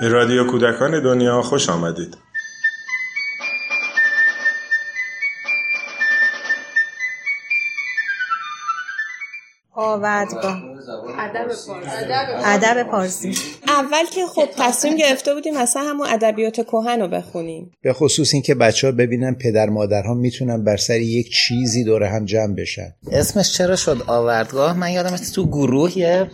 به رادیو کودکان دنیا خوش آمدید. آوردگاه ادب پارسی اول که خب تصمیم گرفته بودیم اصلا همون ادبیات کهن رو بخونیم. به خصوص اینکه بچه ها ببینن پدر مادرها می‌تونن بر سر یک چیزی دور هم جمع بشن. اسمش چرا شد آوردگاه؟ من یادم تو گروه یه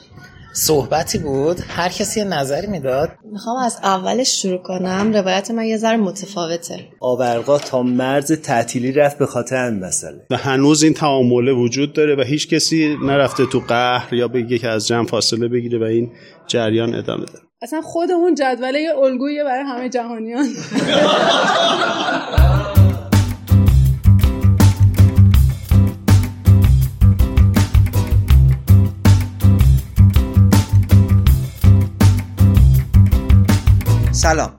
صحبتی بود؟ هر کسی یه نظری می‌داد؟ می‌خوام از اولش شروع کنم. روایت من یه ذره متفاوته. آورقا تا مرز تعطیلی رفت به خاطر این مسئله. و هنوز این تعامله وجود داره و هیچ کسی نرفته تو قهر یا بگه که از جمع فاصله بگیره و این جریان ادامه داره. اصلا خودمون جدوله الگویی برای همه جهانیان. سلام.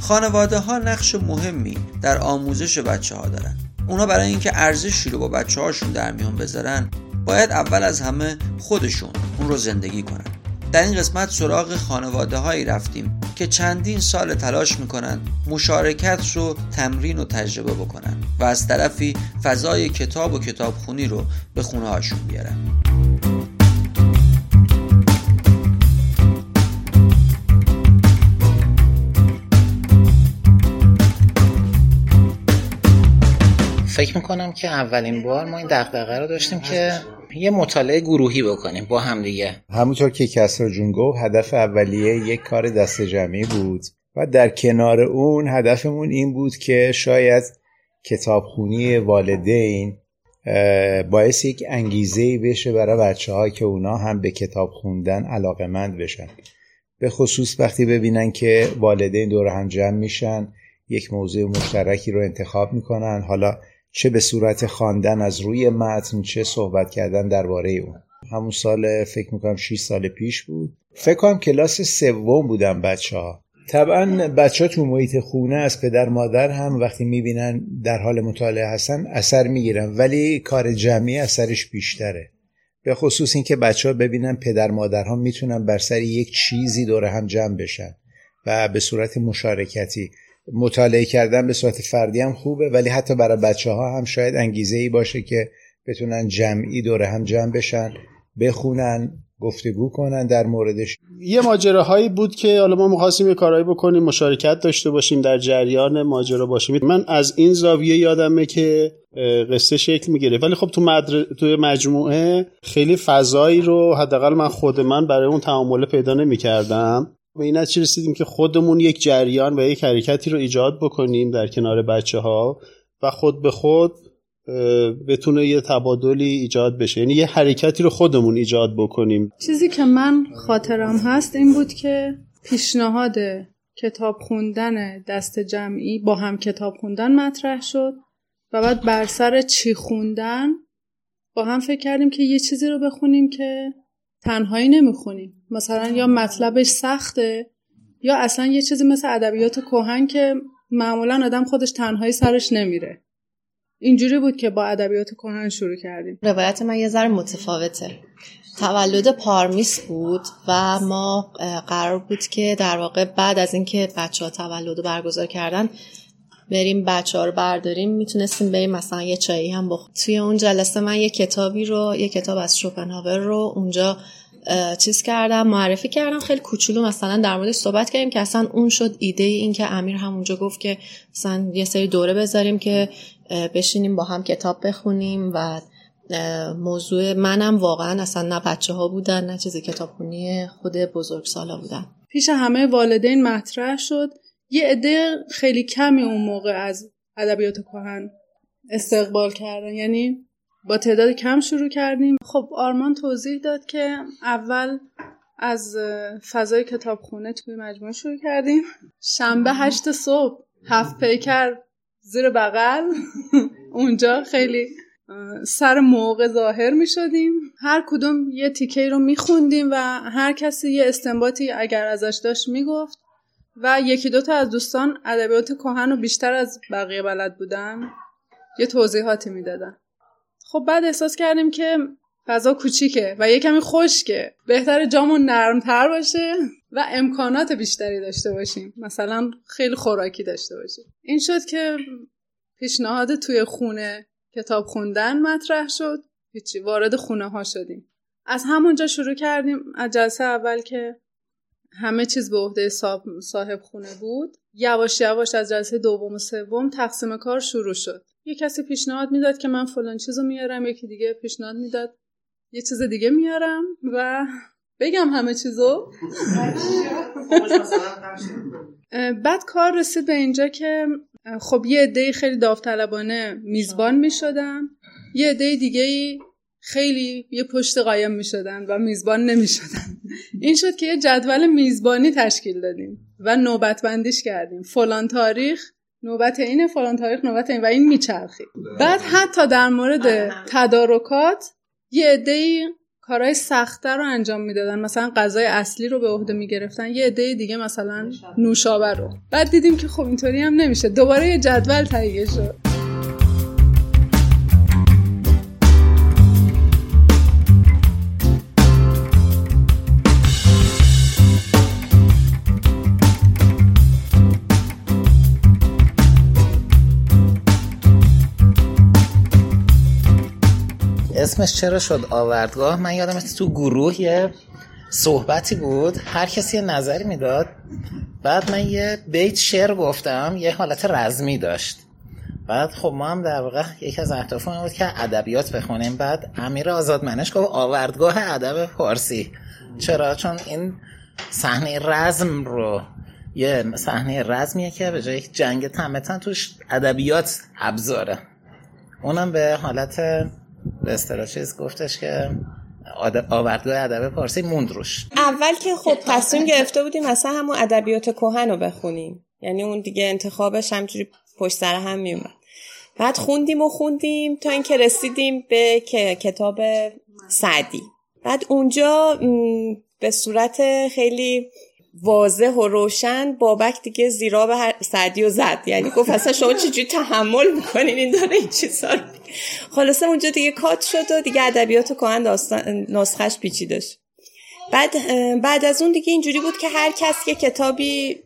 خانواده ها نقش مهمی در آموزش بچه ها دارن. اونا برای اینکه ارزشی رو با بچه هاشون در میان بذارن باید اول از همه خودشون اون رو زندگی کنن. در این قسمت سراغ خانواده هایی رفتیم که چندین سال تلاش می‌کنن مشارکت رو تمرین و تجربه بکنن و از طرفی فضای کتاب و کتابخونی رو به خونه هاشون بیارن. فکر می‌کنم که اولین بار ما این دغدغه رو داشتیم که یه مطالعه گروهی بکنیم با هم دیگه. همونطور که کسرا جون گفت هدف اولیه یک کار دست جمعی بود و در کنار اون هدفمون این بود که شاید کتابخونی والدین باعث یک انگیزه بشه برای بچه ها که اونا هم به کتاب خوندن علاقه مند بشن. به خصوص وقتی ببینن که والدین دور هم جمع میشن یک موضوع مشترکی رو انتخاب می‌کنن. حالا چه به صورت خواندن از روی متن چه صحبت کردن درباره اون. همون سال فکر می‌کنم 6 سال پیش بود. فکر کنم کلاس سوم بودم بچه ها طبعا بچه ها تو محیط خونه از پدر مادر هم وقتی می‌بینن در حال مطالعه هستن اثر می‌گیرن. ولی کار جمعی اثرش بیشتره. به خصوص اینکه بچه ها ببینن پدر مادرها می‌تونن بر سر یک چیزی دور هم جمع بشن و به صورت مشارکتی مطالعه کردن به صورت فردی هم خوبه ولی حتی برای بچه ها هم شاید انگیزه ای باشه که بتونن جمعی دور هم جمع بشن بخونن گفتگو کنن در موردش. یه ماجراهایی بود که حالا ما می‌خواستیم یه کارهایی بکنیم مشارکت داشته باشیم در جریان ماجرا باشیم. من از این زاویه یادمه که قصه شکل می‌گیره. ولی خب تو مدر... تو مجموعه خیلی فضایی رو حداقل من خود من برای اون تعامله پیدا نمی‌کردم. به این نتیجه رسیدیم که خودمون یک جریان و یک حرکتی رو ایجاد بکنیم در کنار بچه ها و خود به خود بتونه یه تبادلی ایجاد بشه. یعنی یه حرکتی رو خودمون ایجاد بکنیم. چیزی که من خاطرم هست این بود که پیشنهاد کتاب خوندن دست جمعی با هم کتاب خوندن مطرح شد و بعد بر سر چی خوندن با هم فکر کردیم که یه چیزی رو بخونیم که تنهایی نمی‌خونیم مثلا یا مطلبش سخته یا اصلا یه چیزی مثل ادبیات کهن که معمولا آدم خودش تنهایی سرش نمیره. اینجوری بود که با ادبیات کهن شروع کردیم. روایت من یه ذره متفاوته. تولد پارمیس بود و ما قرار بود که در واقع بعد از اینکه بچه ها تولد رو برگزار کردن بریم بچه ها رو برداریم. می‌تونستیم بریم مثلا یه چایی هم بخوریم. توی اون جلسه من یه کتابی رو یه کتاب از شوپنهاور رو اونجا چیز کردم معرفی کردم. خیلی کوچولو مثلا در مورد صحبت کردیم که اصلا اون شد ایده این که امیر همونجا گفت که مثلا یه سری دوره بذاریم که بشینیم با هم کتاب بخونیم و موضوع منم واقعا اصلا نه بچه ها بودن نه چیزی کتابخونی خود بزرگ سالا بودن. پیش همه والدین مطرح شد. یه عده خیلی کمی اون موقع از ادبیات کهن استقبال کردن. یعنی با تعداد کم شروع کردیم. خب آرمان توضیح داد که اول از فضای کتابخونه توی مجموعه شروع کردیم. شنبه هشت صبح هفت پیکر زیر بغل. اونجا خیلی سر موقع ظاهر می شدیم. هر کدوم یه تیکه رو می خوندیم و هر کسی یه استنباطی اگر ازش داشت می گفت. و یکی دوتا از دوستان ادبیات کهن رو بیشتر از بقیه بلد بودن یه توضیحاتی می‌دادن. خب بعد احساس کردیم که فضا کوچیکه و یه کمی خشکه. بهتر جامون نرمتر باشه و امکانات بیشتری داشته باشیم. مثلا خیلی خوراکی داشته باشیم. این شد که پیشنهاد توی خونه کتاب خوندن مطرح شد. هیچی وارد خونه ها شدیم. از همونجا شروع کردیم از جلسه اول که همه چیز به عهده صاحب خونه بود. یواش یواش از جلسه دوم و سوم تقسیم کار شروع شد. یه کسی پیشنهاد می‌داد که من فلان چیزو میارم یکی دیگه پیشنهاد می‌داد یه چیز دیگه میارم و بگم همه چیزو. بعد کار رسید به اینجا که خب یه عده خیلی داوطلبانه میزبان می‌شدن یه عده دیگه خیلی یه پشت قایم می شدن و میزبان نمی شدن. این شد که یه جدول میزبانی تشکیل دادیم و نوبت بندیش کردیم. فلان تاریخ نوبت اینه فلان تاریخ نوبت این و این میچرخید بعد حتی در مورد تدارکات یه عده کارهای سختتر رو انجام می‌دادن. مثلا غذای اصلی رو به عهده می‌گرفتن. یه عده دیگه مثلا نوشابه رو. بعد دیدیم که خب اینطوری هم نمیشه. دوباره یه جدول تهیه شد. اسمش چرا شد آوردگاه؟ من یادم تو گروه یه صحبتی بود. هر کسی یه نظری می‌داد. بعد من یه بیت شعر گفتم یه حالت رزمی داشت. بعد خب ما هم در واقع یکی از اهدافمون بود که ادبیات بخونیم. بعد امیر آزادمنش گفت آوردگاه ادب فارسی. چرا؟ چون این صحنه رزم رو یه صحنه رزمیه که به جای جنگ تمتن توش ادبیات ابزاره. اونم به حالت به اصطلاح چیز گفتش که آوردگاه ادب پارسی موند روش. اول که خب تصمیم گرفته بودیم مثلا همون ادبیات کهن رو بخونیم. یعنی اون دیگه انتخابش همجوری پشت سر هم میومد بعد خوندیم و خوندیم تا اینکه رسیدیم به کتاب سعدی. بعد اونجا به صورت خیلی واضح و روشن بابک دیگه زیرا به هر سعدی و زد. یعنی گفت اصلا شما چجوری تحمل می‌کنین؟ این داره این چیزا خلاصه اونجا دیگه کات شد و دیگه ادبیات کهن داستان نسخش پیچیدش. بعد بعد از اون دیگه اینجوری بود که هر کس یه کتابی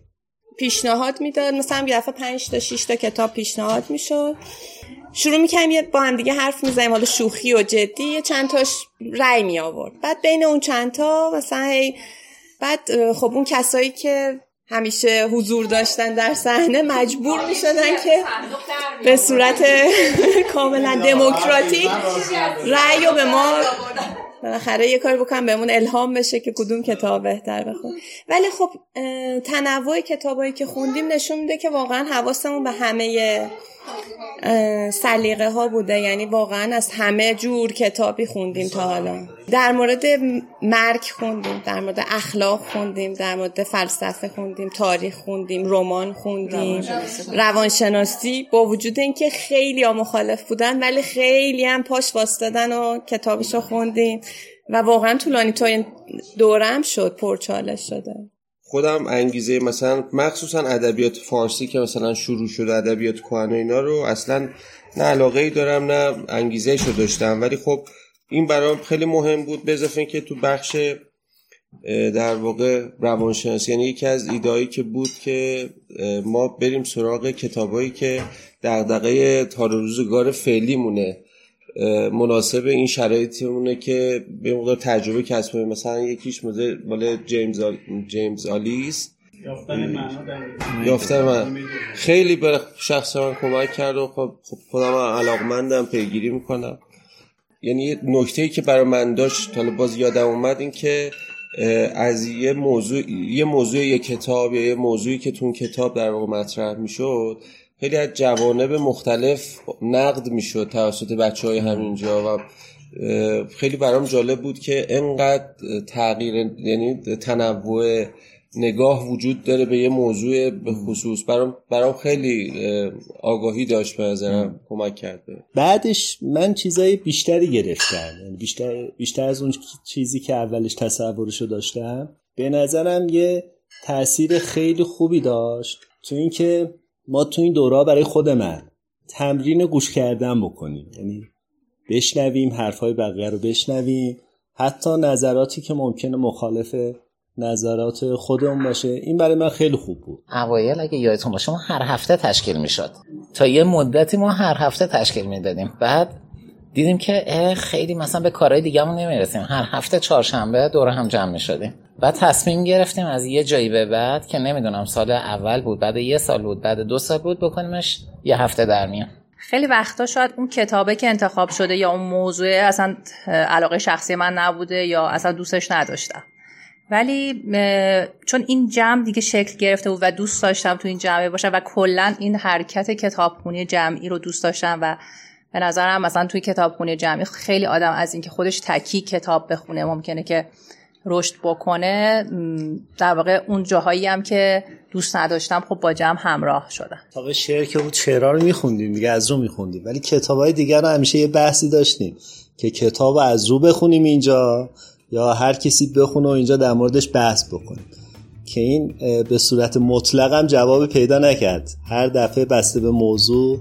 پیشنهاد می‌داد. مثلا یه دفعه 5 تا 6 تا کتاب پیشنهاد می‌شد. شروع می‌کنیم با هم دیگه حرف می‌زنیم. حالا شوخی و جدی. چند تاش رأی می آورد بعد بین اون چند تا مثلا هی بعد خب اون کسایی که همیشه حضور داشتن در صحنه مجبور می‌شدن که به صورت کاملا دموکراتیک رأی به ما بالاخره یه کار بکنم بهمون الهام بشه که کدوم کتاب بهتر بخون ولی خب تنوع کتابایی که خوندیم نشون میده که واقعا حواسمون به همه سلیقه ها بوده. یعنی واقعا از همه جور کتابی خوندیم تا حالا. در مورد مرگ خوندیم در مورد اخلاق خوندیم در مورد فلسفه خوندیم تاریخ خوندیم رمان خوندیم. روانشناسی. با وجود اینکه خیلی ها مخالف بودن ولی خیلی هم پاش واسدادن و کتابشو خوندیم. و واقعا طولانی تا این دورم شد پرچالش شده. خودم انگیزه مثلا مخصوصا ادبیات فارسی که مثلا شروع شده ادبیات کهن اینا رو اصلا نه علاقه ای دارم نه انگیزه شو داشتم. ولی خب این برام خیلی مهم بود به اضافه که تو بخش در واقع روانشناسی یعنی یکی از ایدایی که بود که ما بریم سراغ کتابایی که دغدغه تار روزگار فعلی مونه مناسب این شرایطمونه که به مقدار تجربه کسب مثلا یکیش مال جیمز آل... جیمز آلیس. یافتن من خیلی به شخص من کمک کرد و خب, خب خودم علاقمندم پیگیری می‌کنم. یعنی یه نکته که برای من داشت حالا باز یادم اومد این که از یه موضوع یه موضوع یه کتاب یا یه موضوعی که تو کتاب در واقع مطرح می‌شد خیلی از جوانب مختلف نقد می‌شد توسط بچه های همینجا و خیلی برام جالب بود که انقدر تغییر یعنی تنوع نگاه وجود داره به یه موضوع به خصوص. برام برام خیلی آگاهی داشت به نظرم کمک کرده بعدش من چیزای بیشتری گرفتم. یعنی بیشتر بیشتر از اون چیزی که اولش تصورشو داشتم به نظرم یه تاثیر خیلی خوبی داشت. تو اینکه ما تو این دوره برای خود من تمرین گوش کردن بکنیم. یعنی بشنویم حرفای بقیه رو بشنویم. حتی نظراتی که ممکنه مخالف نظرات خودمون باشه. این برای من خیلی خوب بود. اوایل اگه یادتون باشه ما هر هفته تشکیل می‌شد. تا یه مدتی ما هر هفته تشکیل می‌دادیم. بعد دیدیم که خیلی مثلا به کارهای دیگهمون نمی‌رسیم. هر هفته چهارشنبه دور هم جمع می‌شدیم. بعد تصمیم گرفتیم از یه جایی به بعد که نمی‌دونم سال اول بود بعد یه سال بود بعد دو سال بود بکنیمش یه هفته در میان. خیلی وقتا شاید اون کتابه که انتخاب شده یا اون موضوع اصلا علاقه شخصی من نبوده یا اصلا دوستش نداشتم. ولی چون این جمع دیگه شکل گرفته بود و دوست داشتم تو این جمعه باشم و کلا این حرکت کتابخونی جمعی رو دوست داشتم و به نظرم مثلا توی کتابخونه جمعی خیلی آدم از اینکه خودش تکی کتاب بخونه ممکنه که رشد بکنه در واقع اون جاهایی هم که دوست نداشتم خب با جمع همراه شدم. کتاب شعر که بود چرا رو میخوندیم دیگه از رو میخوندیم. ولی کتاب های دیگر رو همیشه یه بحثی داشتیم که کتاب از رو بخونیم اینجا یا هر کسی بخونه و اینجا در موردش بحث بکنیم. که این به صورت مطلق هم جواب پیدا نکرد. هر دفعه بسته به موضوع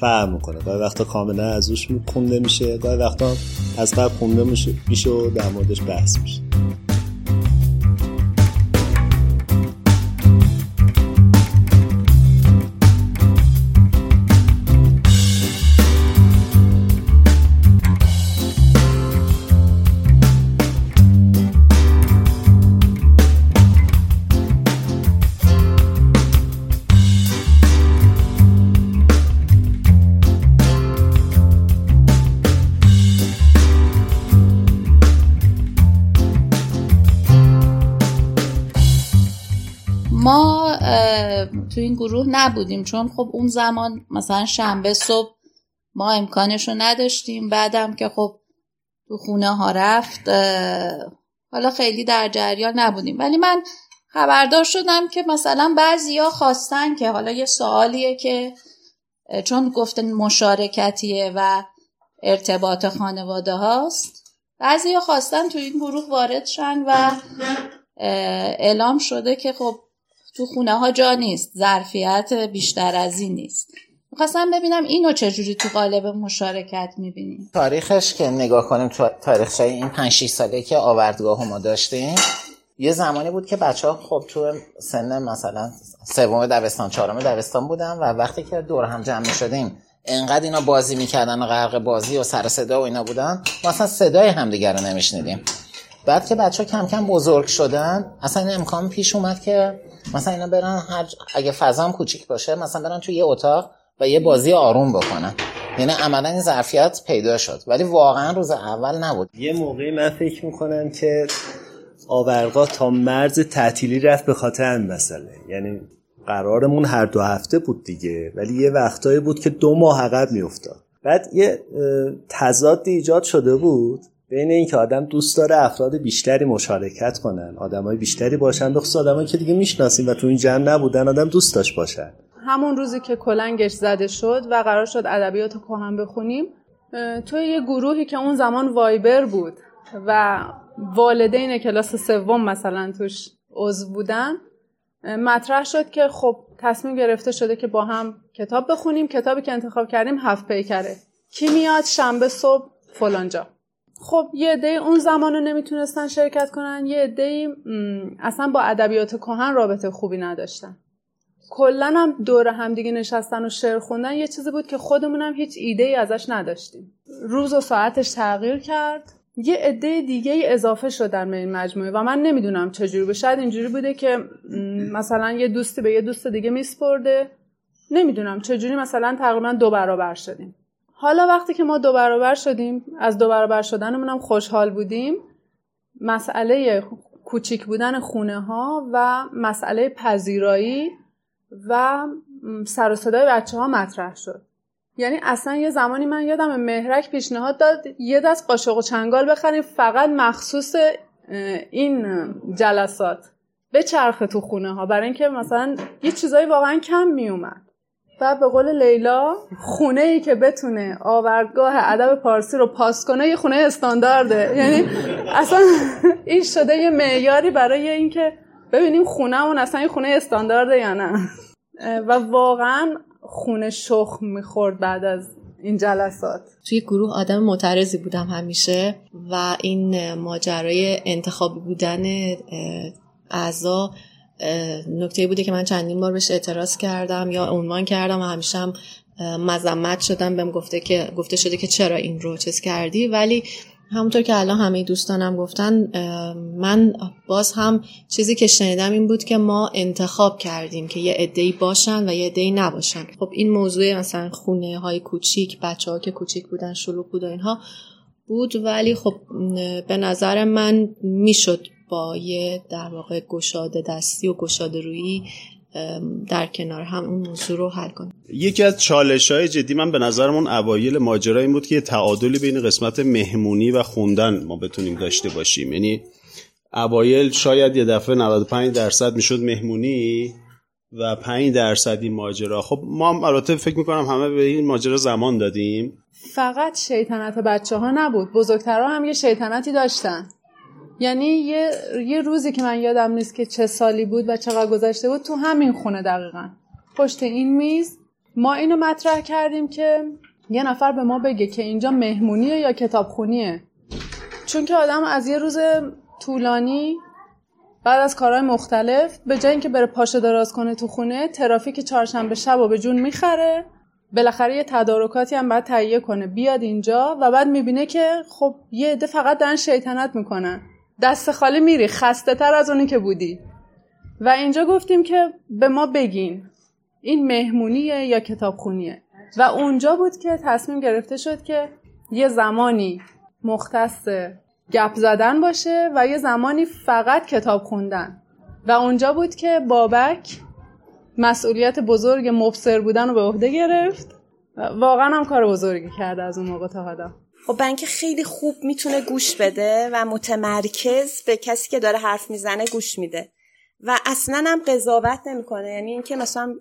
فرق می‌کنه. گاهی وقتا کاملا از روش خونده میشه گاهی وقتا از قبل خونده میشه و در موردش بحث میشه. تو این گروه نبودیم چون خب اون زمان مثلا شنبه صبح ما امکانش رو نداشتیم. بعدم که خب تو خونه ها رفت حالا خیلی در جریان نبودیم. ولی من خبردار شدم که مثلا ها خواستن که حالا یه سوالیه که چون گفتن مشارکتیه و ارتباط خانواده هاست ها خواستن تو این گروه وارد شن و اعلام شده که خب تو خونه ها جا نیست ظرفیت بیشتر از این نیست. می‌خواستم ببینم اینو چجوری تو قالب مشارکت می‌بینیم تاریخش که نگاه کنیم تو تاریخ این 5 6 ساله که آوردگاه ما داشتیم یه زمانی بود که بچه ها خب تو سن مثلا سوم دبستان چهارم دبستان بودن و وقتی که دور هم جمع شدیم انقدر اینا بازی می‌کردن و غرق بازی و سر صدا و اینا بودن ما اصلا صدای همدیگه رو نمیشنیدیم. بعد که بچه ها کم کم بزرگ شدن اصلا امکان پیش اومد که مثلا اینا برن هر اگه فضا کوچیک باشه مثلا برن تو یه اتاق و یه بازی آروم بکنن. یعنی عملا این ظرفیت پیدا شد. ولی واقعا روز اول نبود. یه موقعی من فکر می‌کنم که آورقا تا مرز تعطیلی رفت به خاطر این مسئله. یعنی قرارمون هر دو هفته بود دیگه ولی یه وقتایی بود که دو ماه عقب میافتاد. بعد یه تضاد ایجاد شده بود. بین اینکه آدم دوست داره افراد بیشتری مشارکت کنن آدمای بیشتری باشن بخصوص آدمایی که دیگه می‌شناسیم و تو این جمع نبودن آدم دوست داشت باشن. همون روزی که کلنگش زده شد و قرار شد ادبیات کهن بخونیم توی یه گروهی که اون زمان وایبر بود و والدین کلاس سوم مثلا توش عضو بودن مطرح شد که خب تصمیم گرفته شده که با هم کتاب بخونیم. کتابی که انتخاب کردیم هفت پیکره. کی میاد؟ شنبه صبح فلانجا. خب یه عده اون زمان رو نمی‌تونستن شرکت کنن یه عده اصلا با ادبیات کهن رابطه خوبی نداشتن. کلا هم دور هم دیگه نشستن و شعر خوندن یه چیزی بود که خودمونم هیچ ایده ای ازش نداشتیم. روز و ساعتش تغییر کرد. یه عده دیگه ای اضافه شدن به این مجموعه و من نمی‌دونم چجوری به شاید اینجوری بوده که مثلا یه دوستی به یه دوست دیگه میسپرده. نمی‌دونم چجوری مثلا تقریبا دو برابر شدیم. حالا وقتی که ما دو برابر شدیم از دو برابر شدنمون هم خوشحال بودیم. مسئله کوچیک بودن خونه ها و مسئله پذیرایی و سر و صدای بچه ها مطرح شد. یعنی اصلا یه زمانی من یادم مهرک پیشنهاد داد یه دست قاشق و چنگال بخریم فقط مخصوص این جلسات. به چرخ تو خونه ها برای اینکه مثلا یه چیزایی واقعا کم می اومد و به قول لیلا خونه ای که بتونه آوردگاه ادب پارسی رو پاس کنه یه خونه استاندارده. یعنی اصلا این شده یه معیاری برای اینکه ببینیم خونهمون اصلا یه خونه استاندارده یا نه. و واقعا خونه شخ می‌خورد بعد از این جلسات. توی گروه آدم معترضی بودم همیشه و این ماجرای انتخابی بودن اعضا نکته بوده که من چندین بار بهش اعتراض کردم یا عنوان کردم و همیشه هم مذمت شدم. بهم گفته که گفته شده که چرا این رو چیز کردی؟ ولی همونطور که الان همه دوستانم گفتن من باز هم چیزی که شنیدم این بود که ما انتخاب کردیم که یه عده‌ای باشن و یه عده‌ای نباشن. خب این موضوع مثلا خونه های کوچیک بچه ها که کوچیک بودن شلوغ بود و اینها بود ولی خب به نظر من می‌شد با یه در واقع گشاده دستی و گشاده رویی در کنار هم اون موضوع رو حل کنیم. یکی از چالش های جدی من به نظرمون اوایل ماجرا این بود که یه تعادلی بین قسمت مهمونی و خوندن ما بتونیم داشته باشیم. یعنی اوایل شاید یه دفعه 95 درصد می‌شد مهمونی و 5 درصد این ماجرا. خب ما البته فکر می‌کنم همه به این ماجرا زمان دادیم. فقط شیطنت بچه ها نبود. بزرگترها هم یه شیطنتی داشتن. یعنی یه, یه روزی که من یادم نیست که چه سالی بود و چقدر گذشته بود تو همین خونه دقیقا. پشت این میز ما اینو مطرح کردیم که یه نفر به ما بگه که اینجا مهمونیه یا کتابخونیه. چون که آدم از یه روز طولانی بعد از کارهای مختلف به جای اینکه بره پاشه دراز کنه تو خونه ترافیک چهارشنبه شب و به جون می‌خره. بالاخره یه تدارکاتی هم باید تهیه کنه. بیاد اینجا و بعد می‌بینه که خب یه عده فقط دارن شیطنت می‌کنن. دست خالی میری خسته تر از اونی که بودی. و اینجا گفتیم که به ما بگین این مهمونیه یا کتابخونیه. و اونجا بود که تصمیم گرفته شد که یه زمانی مختص گپ زدن باشه و یه زمانی فقط کتاب خوندن. و اونجا بود که بابک مسئولیت بزرگ مبصر بودن رو به عهده گرفت. واقعا هم کار بزرگی کرده از اون موقع تا حالا. خب بنک خیلی خوب می‌تونه گوش بده و متمرکز به کسی که داره حرف می‌زنه گوش میده. و اصلا هم قضاوت نمی‌کنه. یعنی اینکه مثلا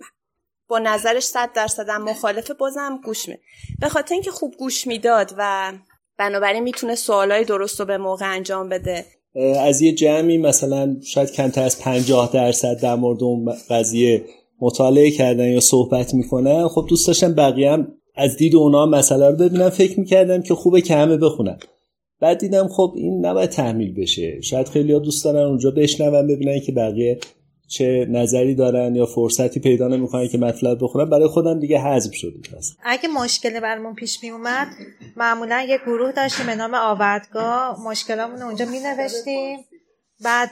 با نظرش صد درصد مخالفه بازم گوش میده. به خاطر اینکه خوب گوش می‌داد و بنابراین می‌تونه سوالای درست رو به موقع انجام بده. از یه جمعی مثلا شاید کمتر از پنجاه درصد در مورد اون قضیه مطالعه کردن یا صحبت می‌کنن. خب دوست داشتم بقیه هم از دید اونا مسئله رو ببینم فکر می‌کردم که خوبه که همه بخونن. بعد دیدم خب این نباید تحمیل بشه. شاید خیلی ها دوست دارن اونجا بشنون ببینن که بقیه چه نظری دارن یا فرصتی پیدا نمی‌کنن که مطلب بخونن. برای خودم دیگه حذف شد اگه مشکل برمون پیش می اومد معمولا یه گروه داشتیم به نام آوردگاه. مشکلامون اونجا می نوشتیم بعد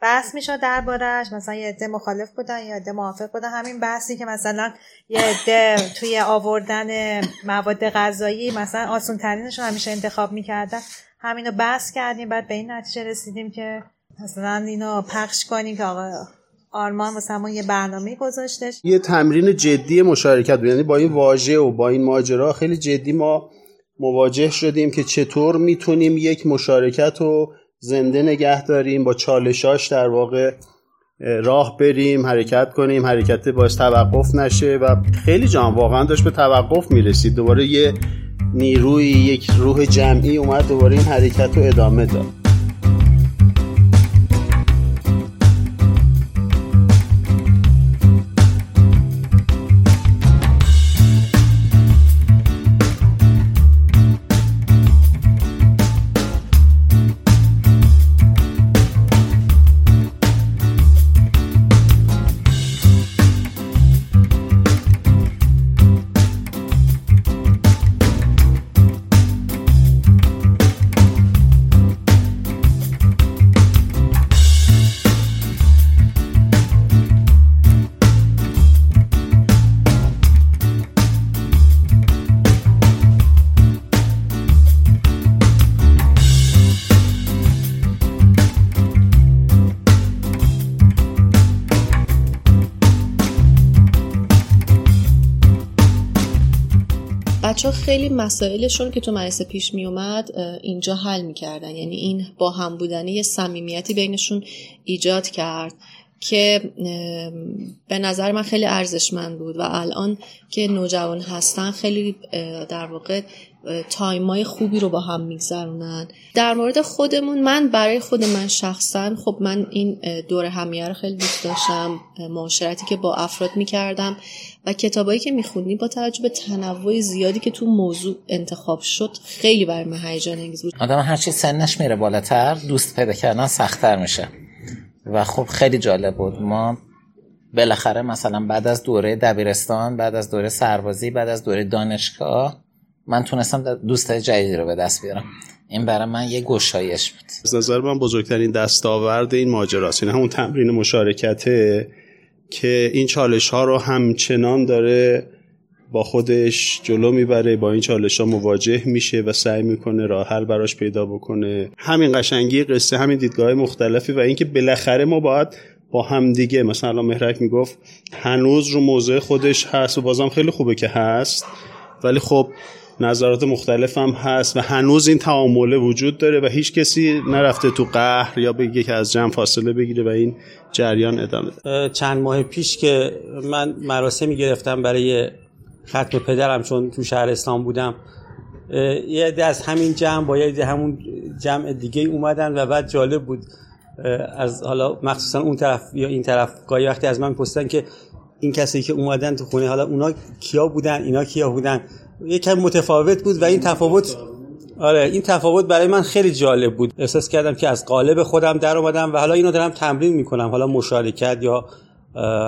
بحث می‌شد دربارش مثلا یه عده مخالف بودن یا عده موافق بودن. همین بحثی که مثلا یه عده توی آوردن مواد غذایی مثلا آسون ترینش رو همیشه انتخاب می‌کردن. همینو بحث کردیم بعد به این نتیجه رسیدیم که مثلا اینو پخش کنیم که آقا آرمان مثلا یه برنامه گذاشتش. یه تمرین جدی مشارکت بود. یعنی با این واژه و با این ماجرا خیلی جدی ما مواجه شدیم که چطور می‌تونیم یک مشارکت رو زنده نگه داریم با چالشاش در واقع راه بریم حرکت کنیم حرکت باعث توقف نشه و خیلی جان واقعا داشت به توقف می‌رسید. دوباره یه نیروی یک روح جمعی اومد دوباره این حرکت رو ادامه داد. خیلی مسائلشون که تو مدرسه پیش می اومد اینجا حل می‌کردن یعنی این با هم بودنی یه صمیمیتی بینشون ایجاد کرد که به نظر من خیلی ارزشمند بود. و الان که نوجوان هستن خیلی در واقع تایمای خوبی رو با هم میگذرونن. در مورد خودمون من برای خود من شخصا خب من این دور همیه رو خیلی دوست داشتم معاشرتی که با افراد می‌کردم و کتابایی که می‌خونی با توجه به تنوع زیادی که تو موضوع انتخاب شد خیلی برای من هیجان انگیز بود. آدم هرچی سنش میره بالاتر دوست پیدا کردن سختتر میشه. و خب خیلی جالب بود. ما بالاخره مثلا بعد از دوره دبیرستان بعد از دوره سربازی بعد از دوره دانشگاه من تونستم دوست جدیدی رو به دست بیارم. این برای من یه گشایش بود. از نظر من بزرگترین دستاورد این ماجراست. این همون تمرین مشارکته که این چالش ها رو همچنان داره با خودش جلو می‌بره با این چالش ها مواجه میشه و سعی می‌کنه راه حل براش پیدا بکنه. همین قشنگی قصه همین دیدگاه مختلفی و اینکه بالاخره ما باید با همدیگه مثلا الان مهرک می‌گفت هنوز رو موضوع خودش هست و بازم خیلی خوبه که هست. ولی خب نظرات مختلف هم هست و هنوز این تعامله وجود داره و هیچ کسی نرفته تو قهر یا بگه که از جمع فاصله بگیره و این جریان ادامه ده. چند ماه پیش که من مراسمی گرفتم برای ختم پدرم چون تو شهر اسلام بودم یه عده از همین جمع با یه همون جمع دیگه اومدن و بعد جالب بود از حالا مخصوصا اون طرف یا این طرف گاهی وقتی از من پرسیدن که این کسی که اومدن تو خونه حالا اونا کیا بودن اینا کیا بودن یکم متفاوت بود و این تفاوت آره این تفاوت برای من خیلی جالب بود. احساس کردم که از قالب خودم در اومدم و حالا اینو دارم تمرین می‌کنم. حالا مشارکت یا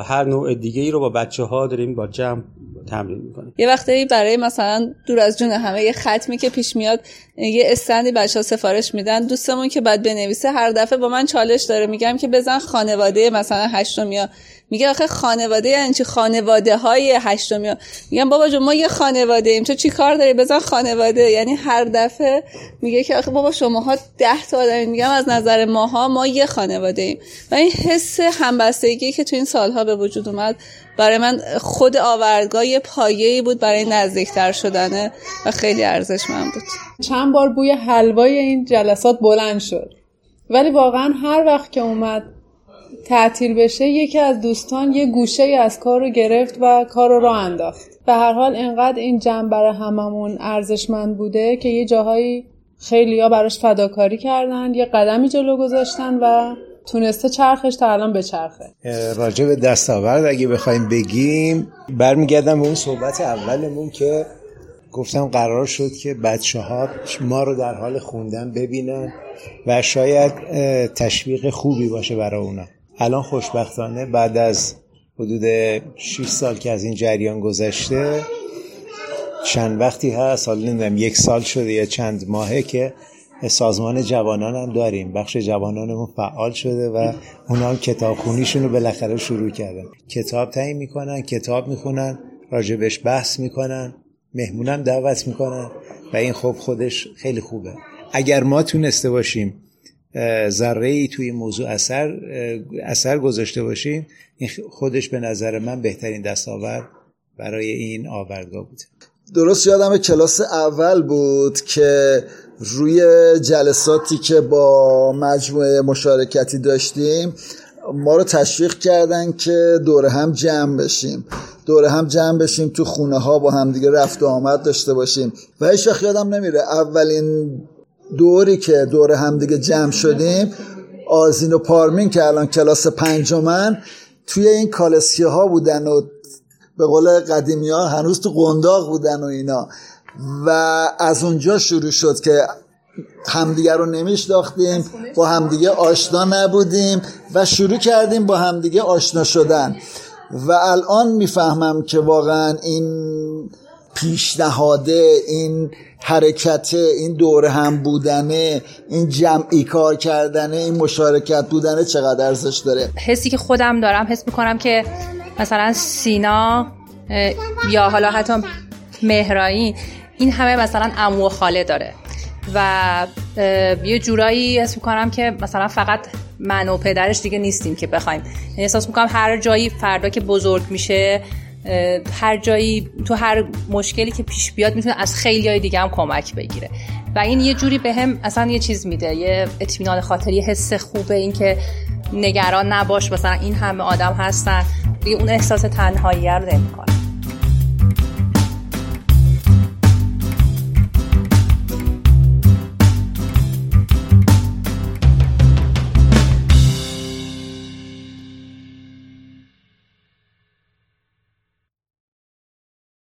هر نوع دیگه ای رو با بچه ها داریم با جمع تمرین می‌کنیم. یه وقتی برای مثلا دور از جون همه یه ختمی که پیش میاد یه استندی بچه ها سفارش میدن دوستمون که بعد بنویسه هر دفعه با من چالش داره. میگم که بزن خانواده مثلا هشتم یا میگه آخه خانواده یعنی چی؟ خانواده های هشتمی میگم بابا جون ما یه خانواده ایم. تو چی کار داری؟ بزن خانواده. یعنی هر دفعه میگه که آخه بابا شماها ده تا آدم میگم از نظر ماها ما یه خانواده ایم. و این حس همبستگی که تو این سالها به وجود اومد برای من خود آوردگاه یه پایه‌ای بود برای نزدیکتر شدنه و خیلی ارزشمند بود. چند بار بوی حلوای این جلسات بلند شد. ولی واقعا هر وقت که اومد تعطیل بشه یکی از دوستان یه گوشه از کار رو گرفت و کار رو راه انداخت. به هر حال اینقدر این جمع برای هممون ارزشمند بوده که یه جاهایی خیلی ها براش فداکاری کردن یه قدمی جلو گذاشتن و تونسته چرخش تا الان به چرخه. راجع به دستاورد اگه بخوایم بگیم برمیگردم به اون صحبت اولمون که گفتم قرار شد که بچه ها ما رو در حال خوندن ببینن و شاید تشویق خوبی باشه برای اونا. الان خوشبختانه بعد از حدود 6 سال که از این جریان گذشته چند وقتی هست حالا نمی‌دونم یک سال شده یا چند ماهه که سازمان جوانان هم داریم. بخش جوانانمون فعال شده و اونا هم کتاب خونیشون رو بالاخره شروع کردن. کتاب تعیین می‌کنن کتاب می‌خونن راجبش بحث می‌کنن مهمونم دعوت می‌کنن و این خب خودش خیلی خوبه. اگر ما تونسته باشیم ذره ای توی موضوع اثر اثر گذاشته باشیم این خودش به نظر من بهترین دستاورد برای این آوردگاه بود. درست یادم کلاس اول بود که روی جلساتی که با مجموعه مشارکتی داشتیم ما رو تشویق کردن که دور هم جمع بشیم. دور هم جمع بشیم تو خونه ها با همدیگه رفت و آمد داشته باشیم. و هیچ یادم نمیره اولین دوری که دور همدیگه جمع شدیم آزین و پارمین که الان کلاس پنجمن توی این کالسکه ها بودن و به قول قدیمی ها هنوز تو قنداق بودن و اینا. و از اونجا شروع شد که همدیگه رو نمیشناختیم با همدیگه آشنا نبودیم و شروع کردیم با همدیگه آشنا شدن. و الان می‌فهمم که واقعا این پیشنهاده این حرکت این دور هم بودنه این جمعی کار کردنه این مشارکت بودنه چقدر ارزش داره؟ حسی که خودم دارم حس می‌کنم که مثلا سینا یا حالا حتی مهرایی این همه مثلا امو و خاله داره. و یه جورایی حس می‌کنم که مثلا فقط من و پدرش دیگه نیستیم که بخوایم. یعنی احساس می‌کنم هر جایی فردا که بزرگ میشه هر جایی تو هر مشکلی که پیش بیاد می‌تونه از خیلی های دیگه هم کمک بگیره. و این یه جوری به هم اصلا یه چیز میده یه اطمینان خاطر یه حس خوبه این که نگران نباش مثلا این همه آدم هستن دیگه اون احساس تنهایی رو نمی‌کنه